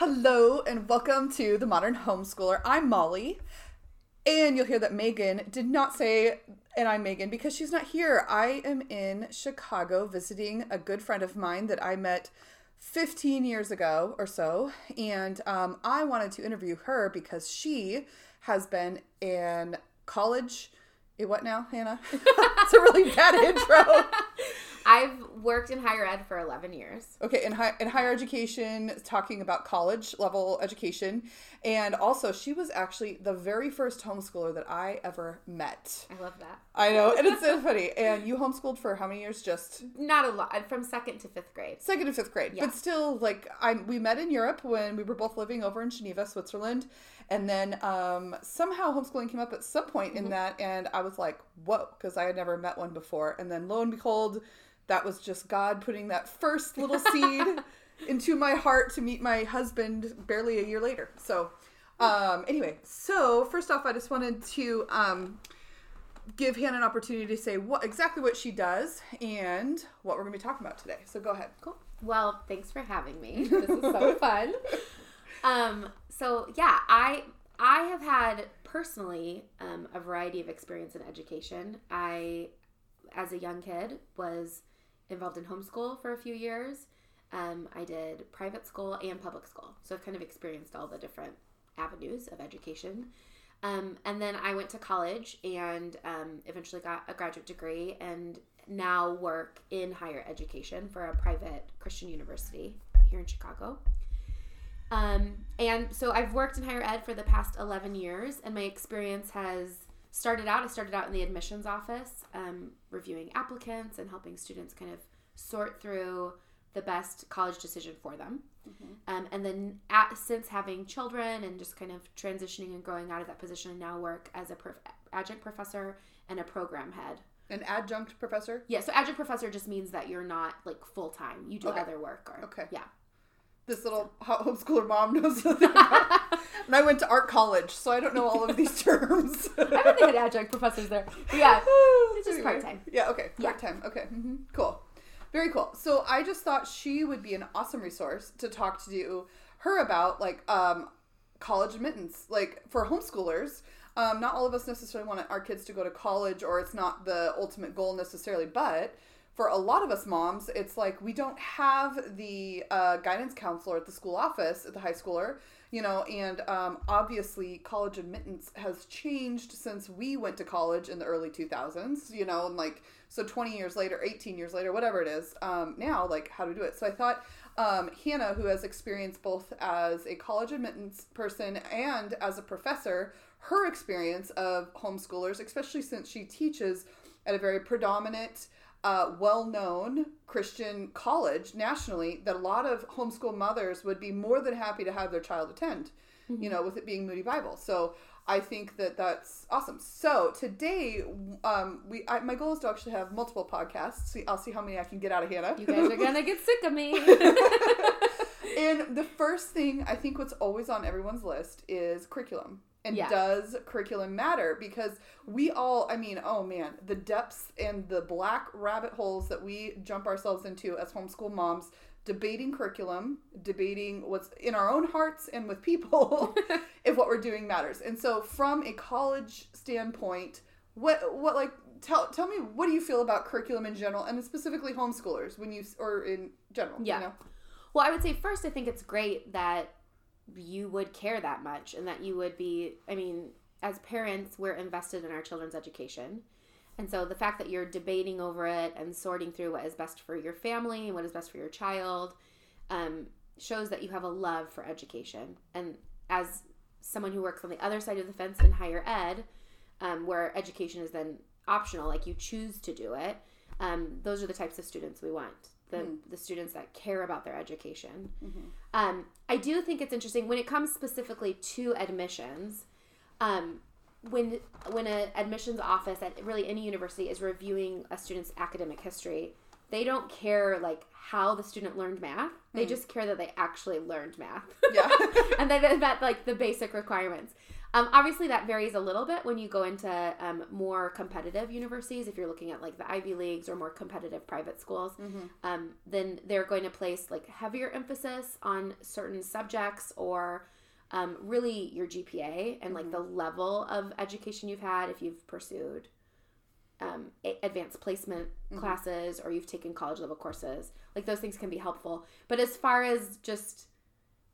Hello and welcome to the Modern Homeschooler. I'm Molly. And you'll hear that Megan did not say, and I'm Megan because she's not here. I am in Chicago visiting a good friend of mine that I met 15 years ago or so. And um, I wanted to interview her because she has been in college. eh, What now, Hannah? it's a really bad intro. I've worked in higher ed for 11 years. Okay, in, high, in higher education, talking about college level education. And also, she was actually the very first homeschooler that I ever met. I love that. I know, and it's so funny. And you homeschooled for how many years? Just Not a lot. From second to fifth grade. second to fifth grade, Yeah. but still, like I we met in Europe when we were both living over in Geneva, Switzerland, and then um, somehow homeschooling came up at some point Mm-hmm. in that, and I was like, whoa, because I had never met one before, and then lo and behold, that was just God putting that first little seed into my heart to meet my husband barely a year later. So. Um, anyway, so first off, I just wanted to um, give Hannah an opportunity to say what exactly what she does and what we're going to be talking about today. So go ahead. Cool. Well, thanks for having me. This is so fun. Um, so yeah, I I have had personally um, a variety of experience in education. I, as a young kid, was involved in homeschool for a few years. Um, I did private school and public school, so I've kind of experienced all the different avenues of education. Um, and then I went to college and um, eventually got a graduate degree and now work in higher education for a private Christian university here in Chicago. Um, and so I've worked in higher ed for the past 11 years, and my experience has started out. I started out in the admissions office, um, reviewing applicants and helping students kind of sort through the best college decision for them. Um, and then at, since having children and just kind of transitioning and growing out of that position, I now work as a prof- adjunct professor and a program head. An adjunct professor. Yeah, so adjunct professor just means that you're not like full time. You do Okay. other work or Okay. yeah. This little homeschooler mom knows nothing about. and I went to art college, so I don't know all of these terms. I think they had adjunct professors there. But yeah, it's just part-time. Yeah. Okay. Part time. Okay. hmm Cool. Very cool. So I just thought she would be an awesome resource to talk to you her about, like, um, college admittance, like for homeschoolers. Um, not all of us necessarily want our kids to go to college, or it's not the ultimate goal necessarily. But for a lot of us moms, it's like we don't have the uh, guidance counselor at the school office at the high schooler, you know. And um, obviously, college admittance has changed since we went to college in the early 2000s, you know, and like so 20 years later, 18 years later, whatever it is, um, now, like how to do it. So I thought um, Hannah, who has experience both as a college admittance person and as a professor, her experience of homeschoolers, especially since she teaches at a very predominant, uh, well known Christian college nationally, that a lot of homeschool mothers would be more than happy to have their child attend, you know, with it being Moody Bible. So I think that that's awesome. So today, um, we I, my goal is to actually have multiple podcasts. See, I'll see how many I can get out of Hannah. You guys are gonna get sick of me. And the first thing I think what's always on everyone's list is curriculum. And Yeah. does curriculum matter? Because we all, I mean, oh man, the depths and the black rabbit holes that we jump ourselves into as homeschool moms, debating curriculum, debating what's in our own hearts and with people, if what we're doing matters. And so, from a college standpoint, what, what like, tell, tell me, what do you feel about curriculum in general and specifically homeschoolers when you, or in general? Yeah. You know? Well, I would say first, I think it's great that you would care that much and that you would be, I mean, as parents, we're invested in our children's education. And so the fact that you're debating over it and sorting through what is best for your family and what is best for your child um, shows that you have a love for education. And as someone who works on the other side of the fence in higher ed, um, where education is then optional, like you choose to do it, um, those are the types of students we want. The, the students that care about their education. Um, I do think it's interesting when it comes specifically to admissions. Um, when when an admissions office at really any university is reviewing a student's academic history, they don't care like how the student learned math. They just care that they actually learned math. Yeah. and that they met like the basic requirements. Um, obviously, that varies a little bit when you go into um, more competitive universities. If you're looking at like the Ivy Leagues or more competitive private schools, um, then they're going to place like heavier emphasis on certain subjects or um, really your GPA and like the level of education you've had if you've pursued um, advanced placement classes or you've taken college level courses. Like those things can be helpful. But as far as just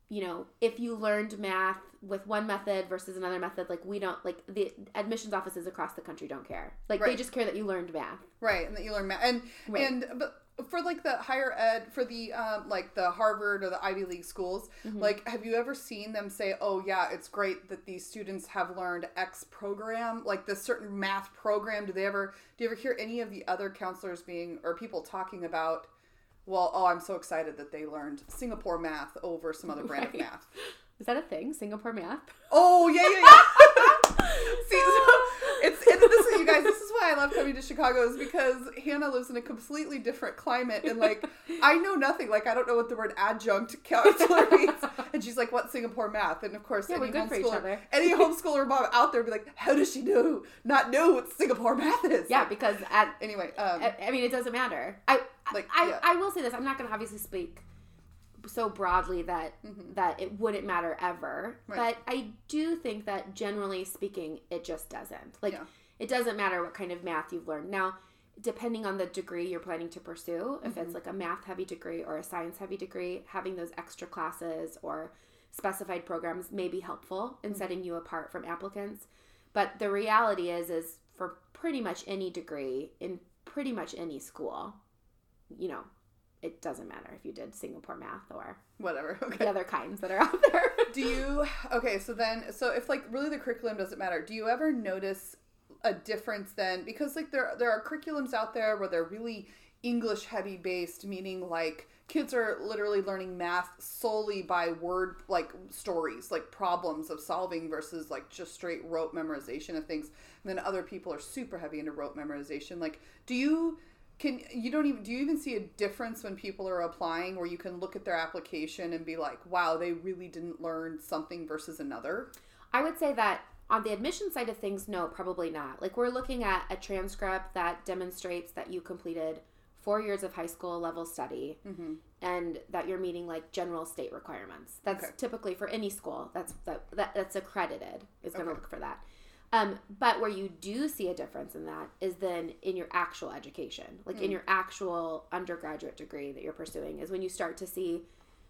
you know, if you learned math with one method versus another method, like we don't like the admissions offices across the country don't care. Like they just care that you learned math. Right, and that you learn math, and Right. and but for like the higher ed, for the um, like the Harvard or the Ivy League schools, Mm-hmm. like have you ever seen them say, "Oh yeah, it's great that these students have learned X program, like this certain math program"? Do they ever do you ever hear any of the other counselors being or people talking about? Well, oh, I'm so excited that they learned Singapore math over some other brand Right. of math. Is that a thing? Singapore math? Oh yeah, yeah, yeah. See, so this is you guys. This is why I love coming to Chicago is because Hannah lives in a completely different climate and like I know nothing. Like I don't know what the word adjunct counselor means, and she's like, "What Singapore math?" And of course, Yeah, any we're good for each homeschooler, other. any homeschooler mom out there would be like, "How does she know not know what Singapore math is?" Yeah, Like, because at anyway, um, I, I mean, it doesn't matter. I Like, I, yeah. I will say this. I'm not going to obviously speak so broadly that that it wouldn't matter ever. Mm-hmm. Right. But I do think that generally speaking, it just doesn't. Like Yeah. It doesn't matter what kind of math you've learned. Now, depending on the degree you're planning to pursue, if Mm-hmm. it's like a math heavy degree or a science heavy degree, having those extra classes or specified programs may be helpful in setting you apart from applicants. But the reality is is for pretty much any degree in pretty much any school, you know, it doesn't matter if you did Singapore math or whatever. Okay. the other kinds that are out there. Do you okay? So then, so if like really the curriculum doesn't matter, do you ever notice a difference then? Because like there there are curriculums out there where they're really English heavy based, meaning like kids are literally learning math solely by word like stories, like problems of solving versus like just straight rote memorization of things. And then other people are super heavy into rote memorization. Like, do you? Can you don't even do you even see a difference when people are applying where you can look at their application and be like, wow, they really didn't learn something versus another? I would say that on the admission side of things, no, probably not. Like we're looking at a transcript that demonstrates that you completed four years of high school level study and that you're meeting like general state requirements. That's Okay. typically for any school. That's that, that that's accredited is going to Okay. look for that. Um, but where you do see a difference in that is then in your actual education, like in your actual undergraduate degree that you're pursuing, is when you start to see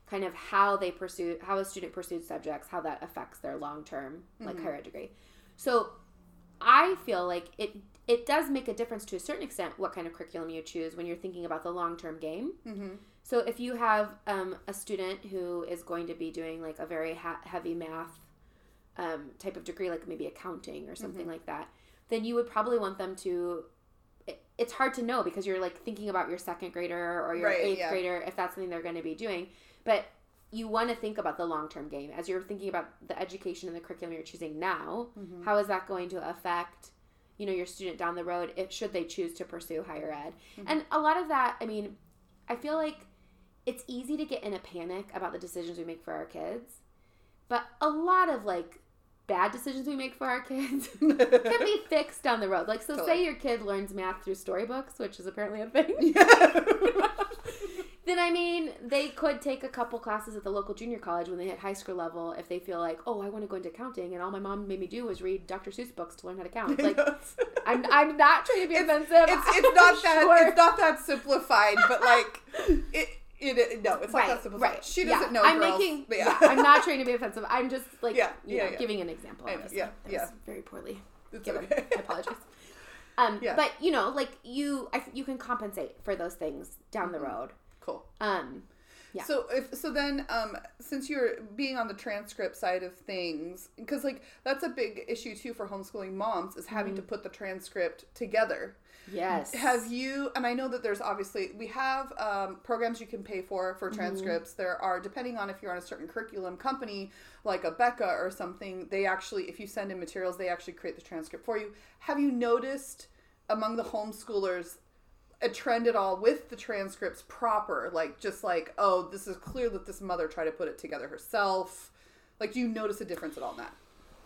kind of how they pursue how a student pursued subjects, how that affects their long term like higher ed degree. So I feel like it it does make a difference to a certain extent what kind of curriculum you choose when you're thinking about the long term game. Mm-hmm. So if you have um, a student who is going to be doing like a very ha- heavy math um, type of degree, like maybe accounting or something Mm-hmm. like that, then you would probably want them to. it- It's hard to know because you're like thinking about your second grader or your Right, eighth yeah. grader if that's something they're going to be doing. But you want to think about the long term game as you're thinking about the education and the curriculum you're choosing now. Mm-hmm. how is that going to affect you know your student down the road if should they choose to pursue higher ed and a lot of that i mean i feel like it's easy to get in a panic about the decisions we make for our kids but a lot of like bad decisions we make for our kids can be fixed down the road like so Totally. say your kid learns math through storybooks which is apparently a thing then I mean, they could take a couple classes at the local junior college when they hit high school level if they feel like, oh, I want to go into accounting, and all my mom made me do was read Dr. Seuss books to learn how to count. Like, I'm, I'm not trying to be offensive. it's it's not that sure. it's not that simplified, but like it it, it no, it's not right, that simplified. right. She doesn't know. I'm girls, making. but Yeah. I'm not trying to be offensive. I'm just like, Yeah, you yeah, know, yeah. giving an example. Know, yeah, yeah. very poorly It's given. okay. I apologize. Um, Yeah. but you know, like you, I, you can compensate for those things down the road. Cool. Um, Yeah. So if so then um since you're being on the transcript side of things because like that's a big issue too for homeschooling moms is having Mm-hmm. to put the transcript together. yes. Have you and I know that there's obviously we have um, programs you can pay for for Mm-hmm. transcripts. There are depending on if you're on a certain curriculum company like Abeka or something, they actually if you send in materials, they actually create the transcript for you. Have you noticed among the homeschoolers a trend at all with the transcripts proper? Like just like, oh, this is clear that this mother tried to put it together herself. Like, do you notice a difference at all in that?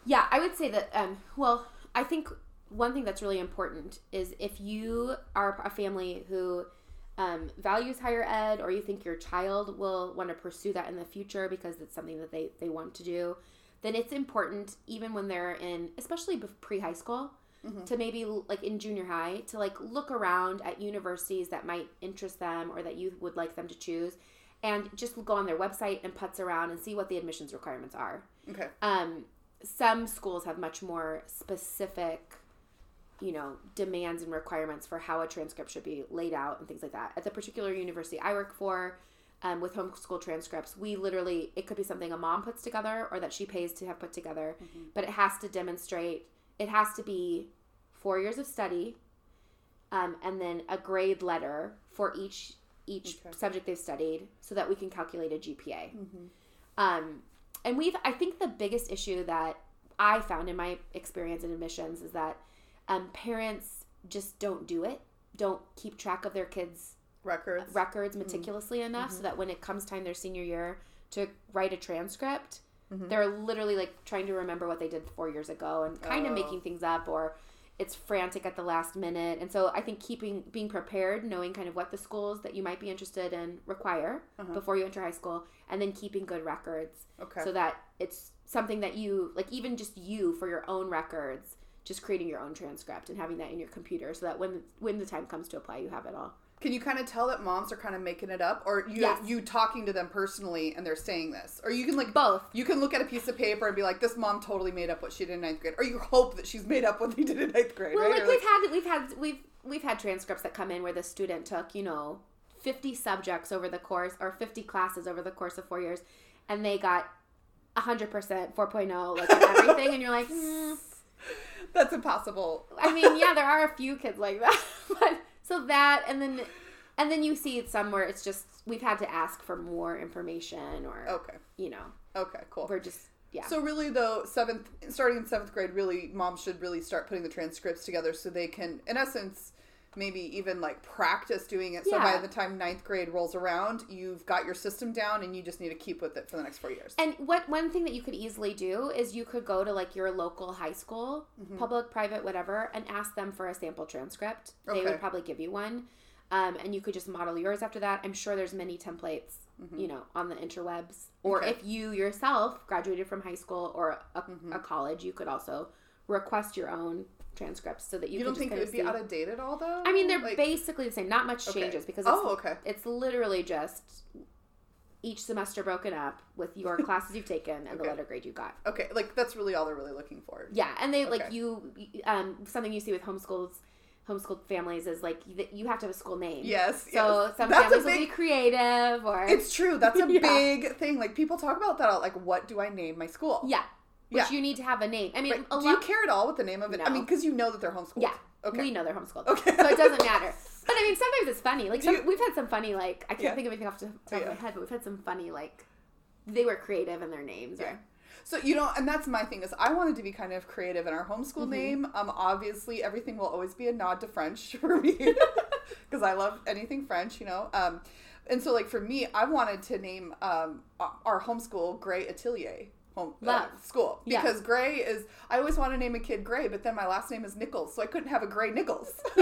Yeah, I would say that. Um, well, I think one thing that's really important is if you are a family who um, values higher ed, or you think your child will want to pursue that in the future because it's something that they they want to do, then it's important even when they're in, especially pre high school. Mm-hmm. To maybe like in junior high, to like look around at universities that might interest them or that you would like them to choose, and just go on their website and putz around and see what the admissions requirements are. Okay. Um, some schools have much more specific you know demands and requirements for how a transcript should be laid out and things like that at the particular university i work for um, with homeschool transcripts we literally it could be something a mom puts together or that she pays to have put together mm-hmm. but it has to demonstrate it has to be four years of study um, and then a grade letter for each each okay. subject they've studied so that we can calculate a gpa mm-hmm. um, and we've i think the biggest issue that i found in my experience in admissions is that um, parents just don't do it don't keep track of their kids records records mm-hmm. meticulously mm-hmm. enough mm-hmm. so that when it comes time their senior year to write a transcript mm-hmm. they're literally like trying to remember what they did four years ago and kind of oh. making things up or it's frantic at the last minute and so i think keeping being prepared knowing kind of what the schools that you might be interested in require uh-huh. before you enter high school and then keeping good records okay so that it's something that you like even just you for your own records just creating your own transcript and having that in your computer so that when when the time comes to apply you have it all can you kind of tell that moms are kind of making it up, or you yes. you talking to them personally and they're saying this, or you can like both. You can look at a piece of paper and be like, "This mom totally made up what she did in ninth grade," or you hope that she's made up what they did in ninth grade. Well, right? like, we've had we've had we've we've had transcripts that come in where the student took you know fifty subjects over the course or fifty classes over the course of four years, and they got hundred percent 4.0 like everything, and you're like. Mm. That's impossible. I mean, yeah, there are a few kids like that, but so that and then and then you see it somewhere it's just we've had to ask for more information or okay. you know. Okay cool. We're just yeah. So really though seventh starting in seventh grade really moms should really start putting the transcripts together so they can in essence maybe even like practice doing it so yeah. by the time ninth grade rolls around you've got your system down and you just need to keep with it for the next four years and what one thing that you could easily do is you could go to like your local high school mm-hmm. public private whatever and ask them for a sample transcript okay. they would probably give you one um, and you could just model yours after that. I'm sure there's many templates, mm-hmm. you know, on the interwebs. Or okay. if you yourself graduated from high school or a, mm-hmm. a, college, you could also request your own transcripts so that you. You don't think it would see. be out of date at all, though? I mean, they're like... basically the same. Not much okay. changes because it's, oh, okay. It's literally just each semester broken up with your classes you've taken and okay. the letter grade you got. Okay, like that's really all they're really looking for. Yeah, and they okay. like you um something you see with homeschools homeschooled families is like you have to have a school name. Yes. So yes. some That's families big, will be creative or It's true. That's a yeah. big thing. Like people talk about that like what do I name my school? Yeah. Which yeah. you need to have a name. I mean, right. do lot... you care at all with the name of it? No. I mean, because you know that they're homeschooled. Yeah. Okay. We know they're homeschooled. Okay. So it doesn't matter. But I mean, sometimes it's funny. Like some, you... we've had some funny like I can't yeah. think of anything off the top yeah. of my head, but we've had some funny like they were creative in their names yeah. or so you know, and that's my thing is I wanted to be kind of creative in our homeschool mm-hmm. name. Um, obviously everything will always be a nod to French for me because I love anything French. You know, um, and so like for me, I wanted to name um our homeschool Gray Atelier home uh, school because yeah. Gray is. I always want to name a kid Gray, but then my last name is Nichols, so I couldn't have a Gray Nichols.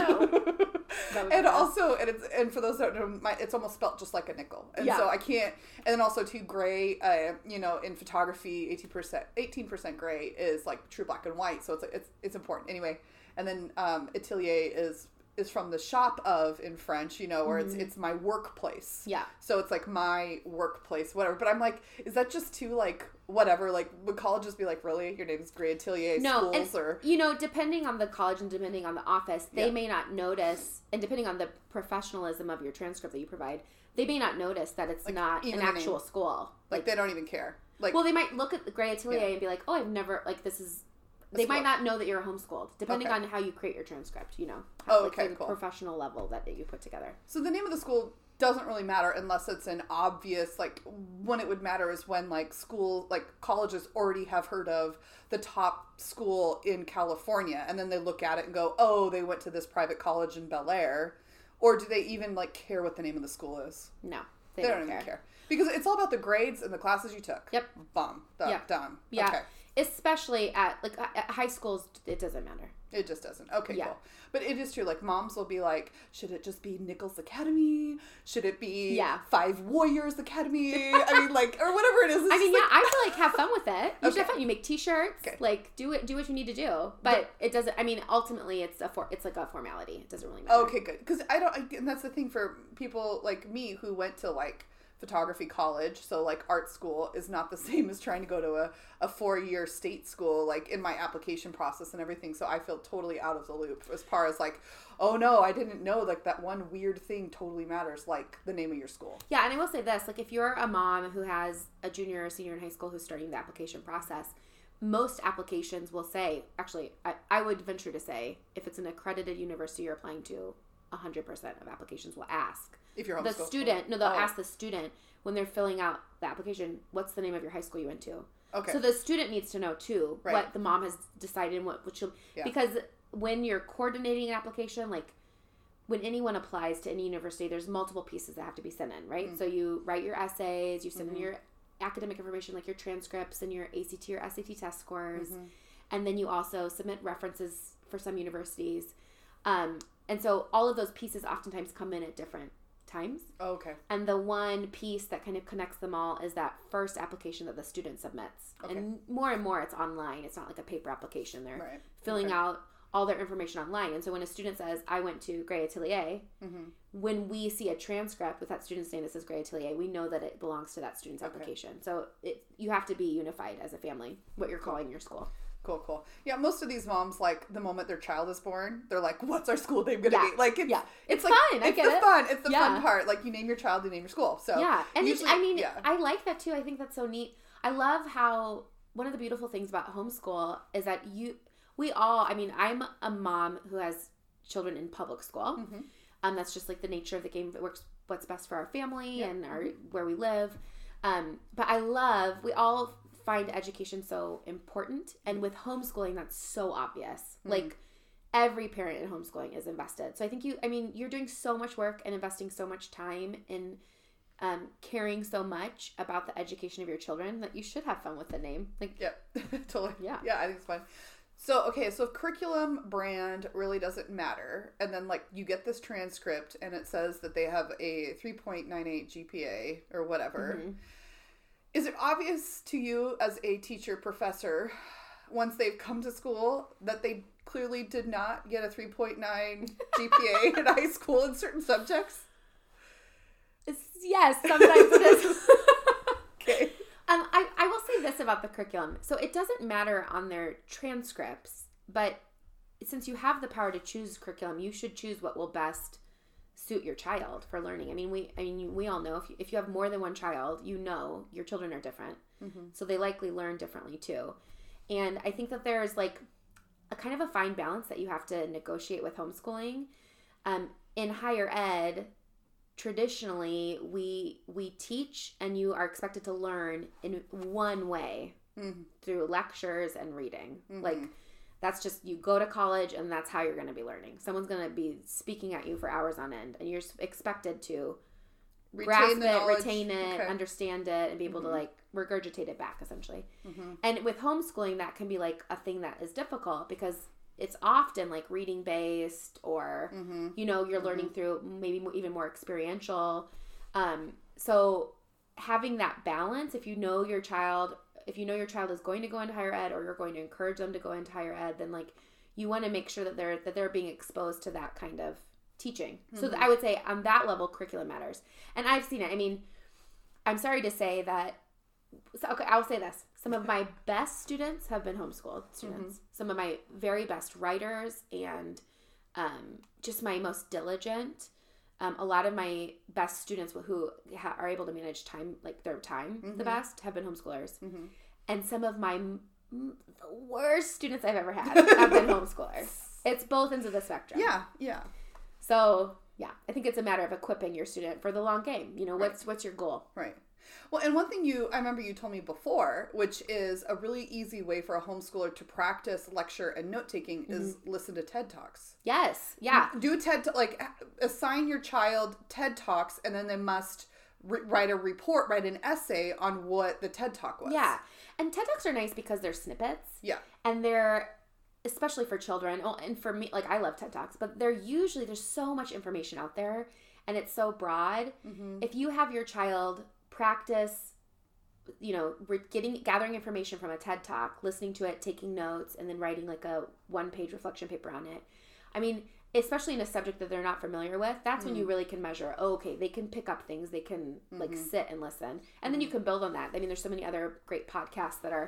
No. and also, and it's and for those that don't know, my, it's almost spelt just like a nickel, and yeah. so I can't. And then also too, Gray, uh, you know, in photography, eighteen percent, eighteen percent Gray is like true black and white, so it's it's it's important anyway. And then um, Atelier is is from the shop of in French, you know, where mm-hmm. it's it's my workplace. Yeah. So it's like my workplace, whatever. But I'm like, is that just too like whatever? Like would colleges be like, really? Your name's Gray Atelier no, schools and, or you know, depending on the college and depending on the office, they yeah. may not notice and depending on the professionalism of your transcript that you provide, they may not notice that it's like, not an actual name. school. Like, like, they don't even care. Like Well, they might look at the Gray Atelier yeah. and be like, Oh, I've never like this is they might not know that you're homeschooled, depending okay. on how you create your transcript. You know, how, oh, okay, like the cool. professional level that, that you put together. So the name of the school doesn't really matter unless it's an obvious like when it would matter is when like school like colleges already have heard of the top school in California and then they look at it and go oh they went to this private college in Bel Air Or do they even like care what the name of the school is? No, They, don't, even care. Because it's all about the grades and the classes you took. Yep. Bum. Done. Yep. Done. Yeah. Okay. Especially at like at high schools, it doesn't matter. It just doesn't. Okay, Yeah. cool. But it is true. Like moms will be like, should it just be Nichols Academy? Should it be Yeah. Five Warriors Academy? I mean, like, or whatever it is. It's I mean, yeah, like- I feel like have fun with it. You should have fun. You make T-shirts, Okay. like do it, do what you need to do. But it doesn't. I mean, ultimately, it's a for, it's like a formality. It doesn't really matter. Okay, good. Because I don't, I, and that's the thing for people like me who went to like photography college. So like art school is not the same as trying to go to a, a four year state school. Like in my application process and everything. So I feel totally out of the loop as far as like, oh no, I didn't know like that one weird thing totally matters, like the name of your school. Yeah, and I will say this: like, if you're a mom who has a junior or senior in high school who's starting the application process, most applications will say, actually, I, I would venture to say, if it's an accredited university you're applying to, 100% of applications will ask If you're the homeschooled. student. No, they'll Oh. ask the student when they're filling out the application, "What's the name of your high school you went to?" Okay. So the student needs to know too Right. what the mom has decided and what what she'll Yeah. because when you're coordinating an application, like when anyone applies to any university, there's multiple pieces that have to be sent in, right? Mm. So you write your essays, you send in mm-hmm. your academic information like your transcripts and your ACT or SAT test scores, mm-hmm. and then you also submit references for some universities. Um, and so all of those pieces oftentimes come in at different times. Oh, okay. And the one piece that kind of connects them all is that first application that the student submits. Okay. And more and more it's online. It's not like a paper application. They're Right. filling Okay. out all their information online. And so when a student says, I went to Gray Atelier, Mm-hmm. when we see a transcript with that student's name that says Gray Atelier, we know that it belongs to that student's Okay. application. So it, you have to be unified as a family, what you're calling your school. Cool, cool. Yeah, most of these moms, like the moment their child is born, they're like, "What's our school name gonna Yeah. be?" Like, it's, Yeah. it's, It's like fun. I it's get the it. fun. It's the Yeah. fun part. Like, you name your child, you name your school. So yeah and usually- i mean yeah. i like that too i think that's so neat i love how one of the beautiful things about homeschool is that you we all i mean i'm a mom who has children in public school Mhm. um that's just like the nature of the game that works what's best for our family Yep. and our where we live um but i love we all find education so important and with homeschooling that's so obvious Mm-hmm. like every parent in homeschooling is invested so i think you i mean you're doing so much work and investing so much time in um, caring so much about the education of your children that you should have fun with the name like yeah, totally. Yeah. yeah, I think it's fun. So okay, so if curriculum brand really doesn't matter, and then like you get this transcript and it says that they have a three point nine eight GPA or whatever, Mhm. Is it obvious to you as a teacher professor once they've come to school that they clearly did not get a three point nine GPA in high school in certain subjects? It's- yes sometimes it is Okay. Um, I, I will say this about the curriculum. So it doesn't matter on their transcripts, but since you have the power to choose curriculum, you should choose what will best suit your child for learning. I mean, we I mean we all know if you, if you have more than one child, you know your children are different, so they likely learn differently too. And I think that there's like a kind of a fine balance that you have to negotiate with homeschooling. Um, in higher ed, traditionally we we teach and you are expected to learn in one way Mhm. through lectures and reading Mm-hmm. like that's just you go to college and that's how you're going to be learning someone's going to be speaking at you for hours on end and you're expected to grasp it retain it Okay. Mm-hmm. understand it and be able to like regurgitate it back essentially Mhm. and with homeschooling that can be like a thing that is difficult because it's often like reading based or Mhm. you know you're learning through maybe even more experiential um, so having that balance if you know your child if you know your child is going to go into higher ed or you're going to encourage them to go into higher ed then like you want to make sure that they're that they're being exposed to that kind of teaching. So th- mm-hmm. i would say on that level curriculum matters. And i've seen it. I mean i'm sorry to say that so, okay i'll say this. Some of my best students have been homeschooled students. Mm-hmm. Some of my very best writers and um, just my most diligent um, a lot of my best students who ha- are able to manage time like their time the best have been homeschoolers Mhm. and some of my m- the worst students i've ever had have been homeschoolers it's both ends of the spectrum Yeah, yeah. so yeah i think it's a matter of equipping your student for the long game you know what's what's your goal Right. Well, and one thing you I remember you told me before, which is a really easy way for a homeschooler to practice lecture and note taking is mm-hmm. listen to TED Talks. Yes. Yeah. Do TED like assign your child TED Talks and then they must re- write a report, write an essay on what the TED Talk was. Yeah. And TED Talks are nice because they're snippets. Yeah. And they're especially for children. Oh, and for me, like I love TED Talks, but they're usually there's so much information out there, and it's so broad. Mm-hmm. If you have your child practice, you know, we're getting gathering information from a TED Talk, listening to it, taking notes, and then writing like a one page reflection paper on it. I mean. Especially in a subject that they're not familiar with, that's when you mm. really can measure. Oh, okay, they can pick up things, they can like mm-hmm. sit and listen, and then you mm-hmm. can build on that. I mean, there's so many other great podcasts that are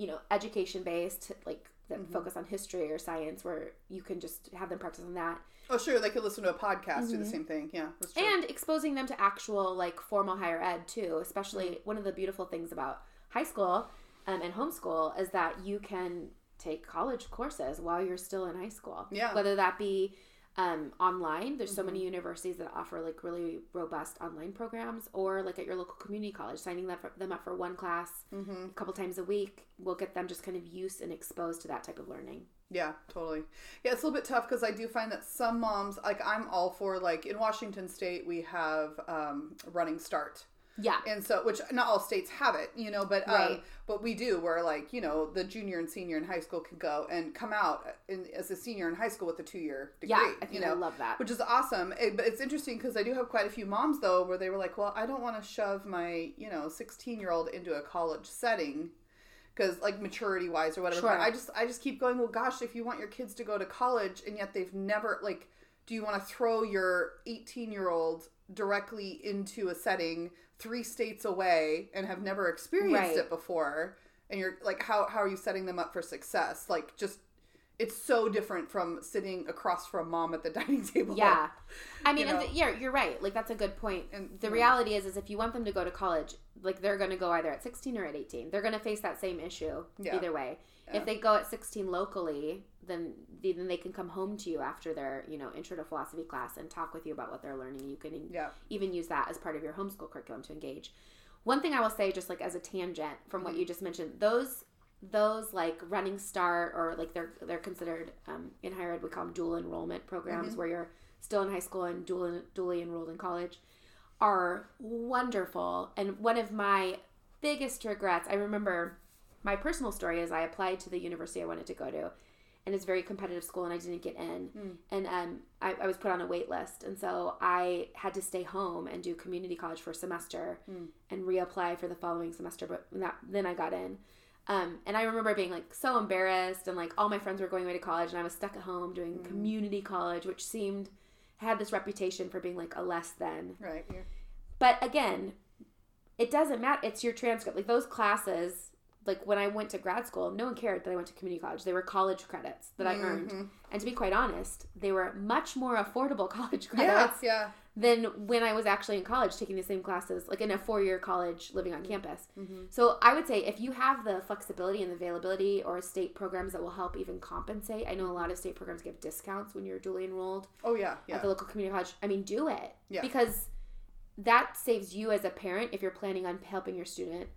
you know, education based, like that mm-hmm. focus on history or science, where you can just have them practice on that, Oh, sure. They could listen to a podcast, do the same thing. Yeah. And exposing them to actual like formal higher ed too. Especially one of the beautiful things about high school um, and homeschool is that you can take college courses while you're still in high school. Yeah. whether that be um, online. There's so many universities that offer like really robust online programs, or like at your local community college, signing them, for, them up for one class a couple times a week will get them just kind of used and exposed to that type of learning. Yeah, totally. Yeah, it's a little bit tough because I do find that some moms, like I'm all for, like in Washington State, we have um, Running Start. Yeah. and so which not all states have it you know but um, but we do where like you know the junior and senior in high school can go and come out in, as a senior in high school with a two-year degree Yeah, I think you know I love that. which is awesome It- but it's interesting because i do have quite a few moms though where they were like well i don't want to shove my you know 16 year old into a college setting because like maturity wise or whatever Sure. but i just i just keep going well gosh if you want your kids to go to college and yet they've never like do you want to throw your 18 year old directly into a setting three states away and have never experienced Right. it before and you're like how, how are you setting them up for success like just it's so different from sitting across from mom at the dining table Yeah, I mean, You and know? the, yeah, you're right. Like that's a good point. And- the yeah. reality is, is if you want them to go to college, like they're going to go either at 16 or at 18. They're going to face that same issue Yeah. either way. Yeah. If they go at 16 locally, then then they can come home to you after their you know intro to philosophy class and talk with you about what they're learning. You can yeah even use that as part of your homeschool curriculum to engage. One thing I will say, just like as a tangent from what mm-hmm. you just mentioned, those those like running start or like they're they're considered um, in higher ed we call them dual enrollment programs where you're still in high school and dual dually enrolled in college are wonderful. And one of my biggest regrets i remember my personal story is i applied to the university i wanted to go to and it's a very competitive school and i didn't get in. And um, I, I was put on a wait list and so i had to stay home and do community college for a semester and reapply for the following semester but that, then i got in um, and i remember being like so embarrassed and like all my friends were going away to college and i was stuck at home doing community college which seemed had this reputation for being like a less than right yeah. but again, it doesn't matter. It's your transcript. Like those classes, like when I went to grad school, no one cared that I went to community college. They were college credits that I earned. And to be quite honest, they were much more affordable college credits yeah than when I was actually in college taking the same classes, like in a four year college living Mm-hmm. on campus. So I would say if you have the flexibility and the availability or state programs that will help even compensate, I know a lot of state programs give discounts when you're duly enrolled oh yeah yeah at the local community college. I mean, do it. Yeah. Because that saves you as a parent if you're planning on helping your student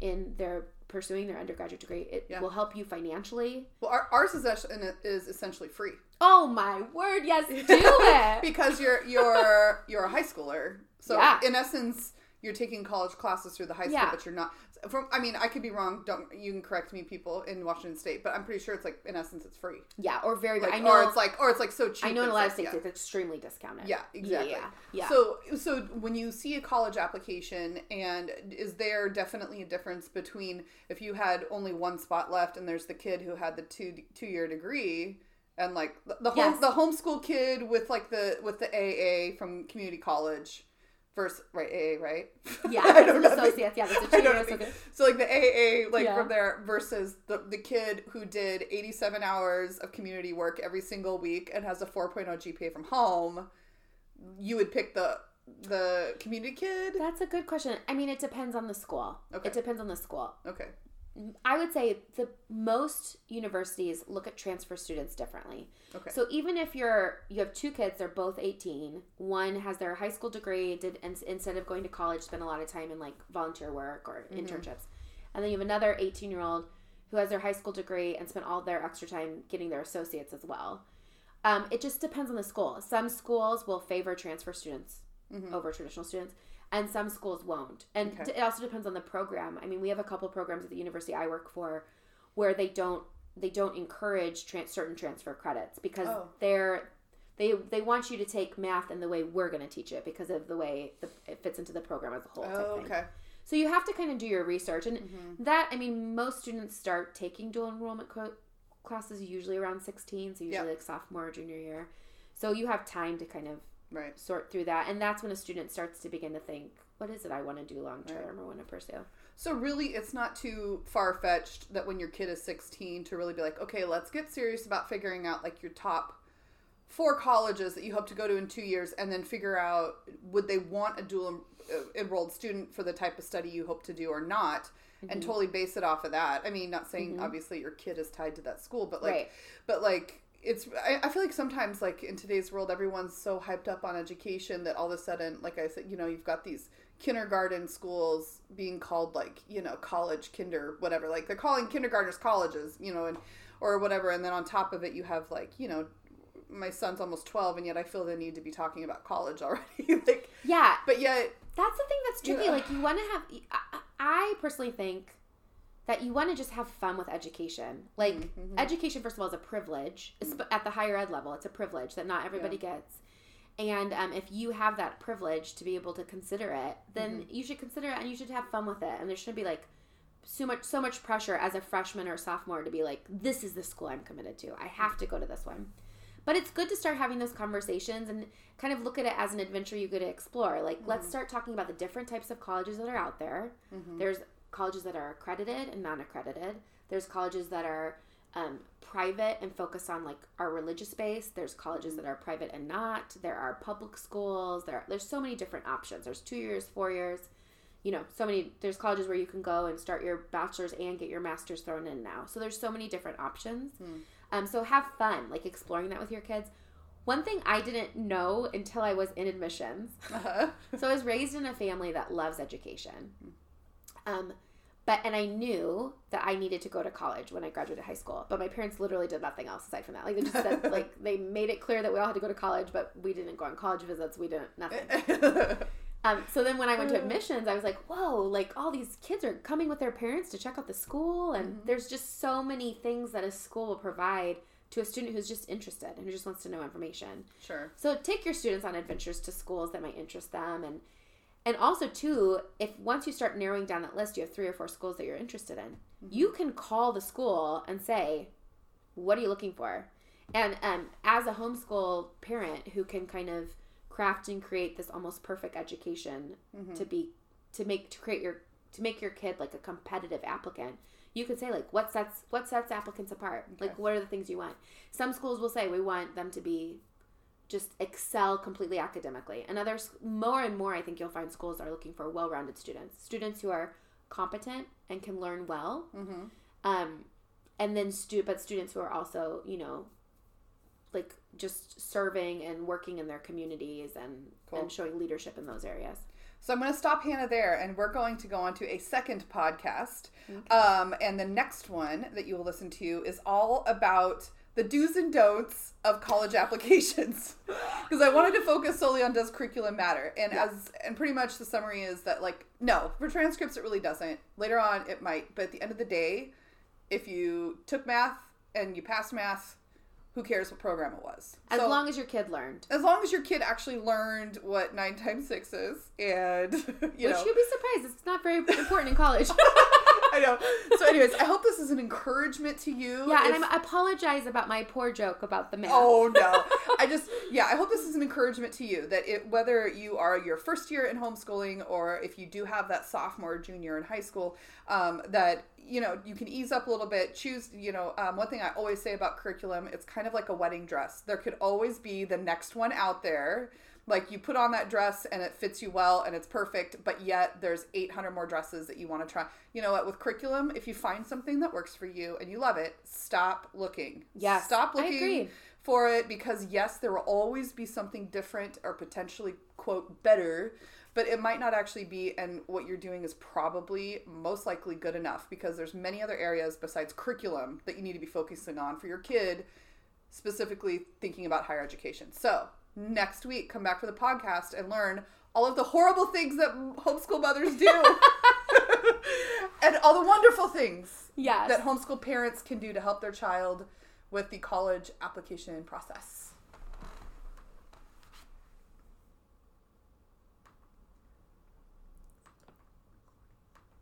in their pursuing their undergraduate degree. It Yeah. will help you financially. well our, ours is actually is essentially free Oh my word! Yes, do it. because you're you're you're a high schooler. So Yeah. in essence, you're taking college classes through the high school, Yeah. but you're not. From I mean, I could be wrong. Don't you can correct me, people in Washington State, but I'm pretty sure it's like in essence it's free. yeah, or very. Like, I know. or it's like or it's like so cheap. I know in a lot of states yeah. it's extremely discounted. Yeah, exactly. Yeah, yeah. So, so when you see a college application, and is there definitely a difference between if you had only one spot left, and there's the kid who had the two two year degree, and like the, home Yes. the homeschool kid with like the with the AA from community college, versus right AA right? yeah. I don't know. Associates. Yeah, that's a I don't associate. So like the AA, like Yeah. from there versus the the kid who did 87 hours of community work every single week and has a 4.0 GPA from home, you would pick the the community kid. That's a good question. I mean, it depends on the school. Okay. It depends on the school. Okay. I would say the most universities look at transfer students differently. Okay. So even if you're you have two kids, they're both 18. One has their high school degree, did and instead of going to college, spend a lot of time in like volunteer work or Mm-hmm. internships, and then you have another 18 year old who has their high school degree and spent all their extra time getting their associates as well. Um, it just depends on the school. Some schools will favor transfer students over traditional students, and some schools won't. And Okay. it also depends on the program. I mean, we have a couple programs at the university I work for where they don't they don't encourage tran certain transfer credits because Oh. they're they they want you to take math in the way we're going to teach it because of the way the, it fits into the program as a whole. Oh, thing. okay. So you have to kind of do your research, and Mm-hmm. that I mean, most students start taking dual enrollment co- classes usually around sixteen, so usually Yeah. like sophomore or junior year. So you have time to kind of Right. sort through that, and that's when a student starts to begin to think, what is it I want to do long term or want to pursue? So really, it's not too far fetched that when your kid is 16 to really be like, okay, let's get serious about figuring out like your top four colleges that you hope to go to in two years, and then figure out would they want a dual uh, enrolled student for the type of study you hope to do or not, and totally base it off of that. I mean, not saying obviously your kid is tied to that school, but like, Right. but like. It's. I, I feel like sometimes, like in today's world, everyone's so hyped up on education that all of a sudden, like I said, you know, you've got these kindergarten schools being called like you know college kinder whatever like they're calling kindergartners colleges you know and or whatever and then on top of it you have like you know my son's almost 12 and yet i feel the need to be talking about college already like Yeah, but yet that's the thing that's tricky. Like you want to have. I personally think that you want to just have fun with education. Like Mm-hmm. education, first of all, is a privilege. Esp- At the higher ed level, it's a privilege that not everybody gets. And um, if you have that privilege to be able to consider it, then Mm-hmm. you should consider it and you should have fun with it. And there shouldn't be like so much so much pressure as a freshman or sophomore to be like, this is the school I'm committed to. I have to go to this one. But it's good to start having those conversations and kind of look at it as an adventure you get to explore. Like, let's start talking about the different types of colleges that are out there. There's colleges that are accredited and non accredited, there's colleges that are um, private and focus on like our religious base. There's colleges that are private and not. There are public schools. There, are, there's so many different options. There's two years, four years. You know, so many. There's colleges where you can go and start your bachelor's and get your master's thrown in now. So there's so many different options. Um, so have fun, like exploring that with your kids. One thing I didn't know until I was in admissions. uh, so I was raised in a family that loves education. Um, but and I knew that I needed to go to college when I graduated high school. But my parents literally did nothing else aside from that. Like they just said, like they made it clear that we all had to go to college, but we didn't go on college visits. We didn't nothing. Um, so then when I went to admissions, I was like, whoa, like all these kids are coming with their parents to check out the school. And there's just so many things that a school will provide to a student who's just interested and who just wants to know information. sure So take your students on adventures to schools that might interest them and and also too, if once you start narrowing down that list, you have three or four schools that you're interested in. You can call the school and say, "What are you looking for?" And um, as a homeschool parent who can kind of craft and create this almost perfect education to be to make to create your to make your kid like a competitive applicant you could say like what sets what sets applicants apart like what are the things you want some schools will say we want them to be just excel completely academically and others more and more i think you'll find schools are looking for well-rounded students students who are competent and can learn well mm-hmm. um, and then stu- but students who are also you know like just serving and working in their communities and Cool. and showing leadership in those areas So I'm going to stop Hannah there, and we're going to go on to a second podcast. Um, and the next one that you will listen to is all about the do's and don'ts of college applications. Because I wanted to focus solely on does curriculum matter, and as and pretty much the summary is that like no, for transcripts it really doesn't. Later on it might, but at the end of the day, if you took math and you passed math, who cares what program it was? as So- long as your kid learned as long as your kid actually learned what nine times six is, and you which know, you'd be surprised it's not very important in college I know. So, anyways, I hope this is an encouragement to you. yeah and If- I'm, i apologize about my poor joke about the math Oh no! I just yeah. I hope this is an encouragement to you that it whether you are your first year in homeschooling or if you do have that sophomore, junior in high school, um, that you know you can ease up a little bit. Choose you know um, one thing I always say about curriculum. It's kind of like a wedding dress. There could always be the next one out there. Like you put on that dress and it fits you well and it's perfect, but yet there's 800 more dresses that you want to try. You know what? With curriculum, if you find something that works for you and you love it, stop looking. yeah Stop looking for it because yes, there will always be something different or potentially quote better, but it might not actually be and what you're doing is probably most likely good enough because there's many other areas besides curriculum that you need to be focusing on for your kid specifically thinking about higher education. So, next week come back for the podcast and learn all of the horrible things that homeschool mothers do. and all the wonderful things Yes. that homeschool parents can do to help their child with the college application process.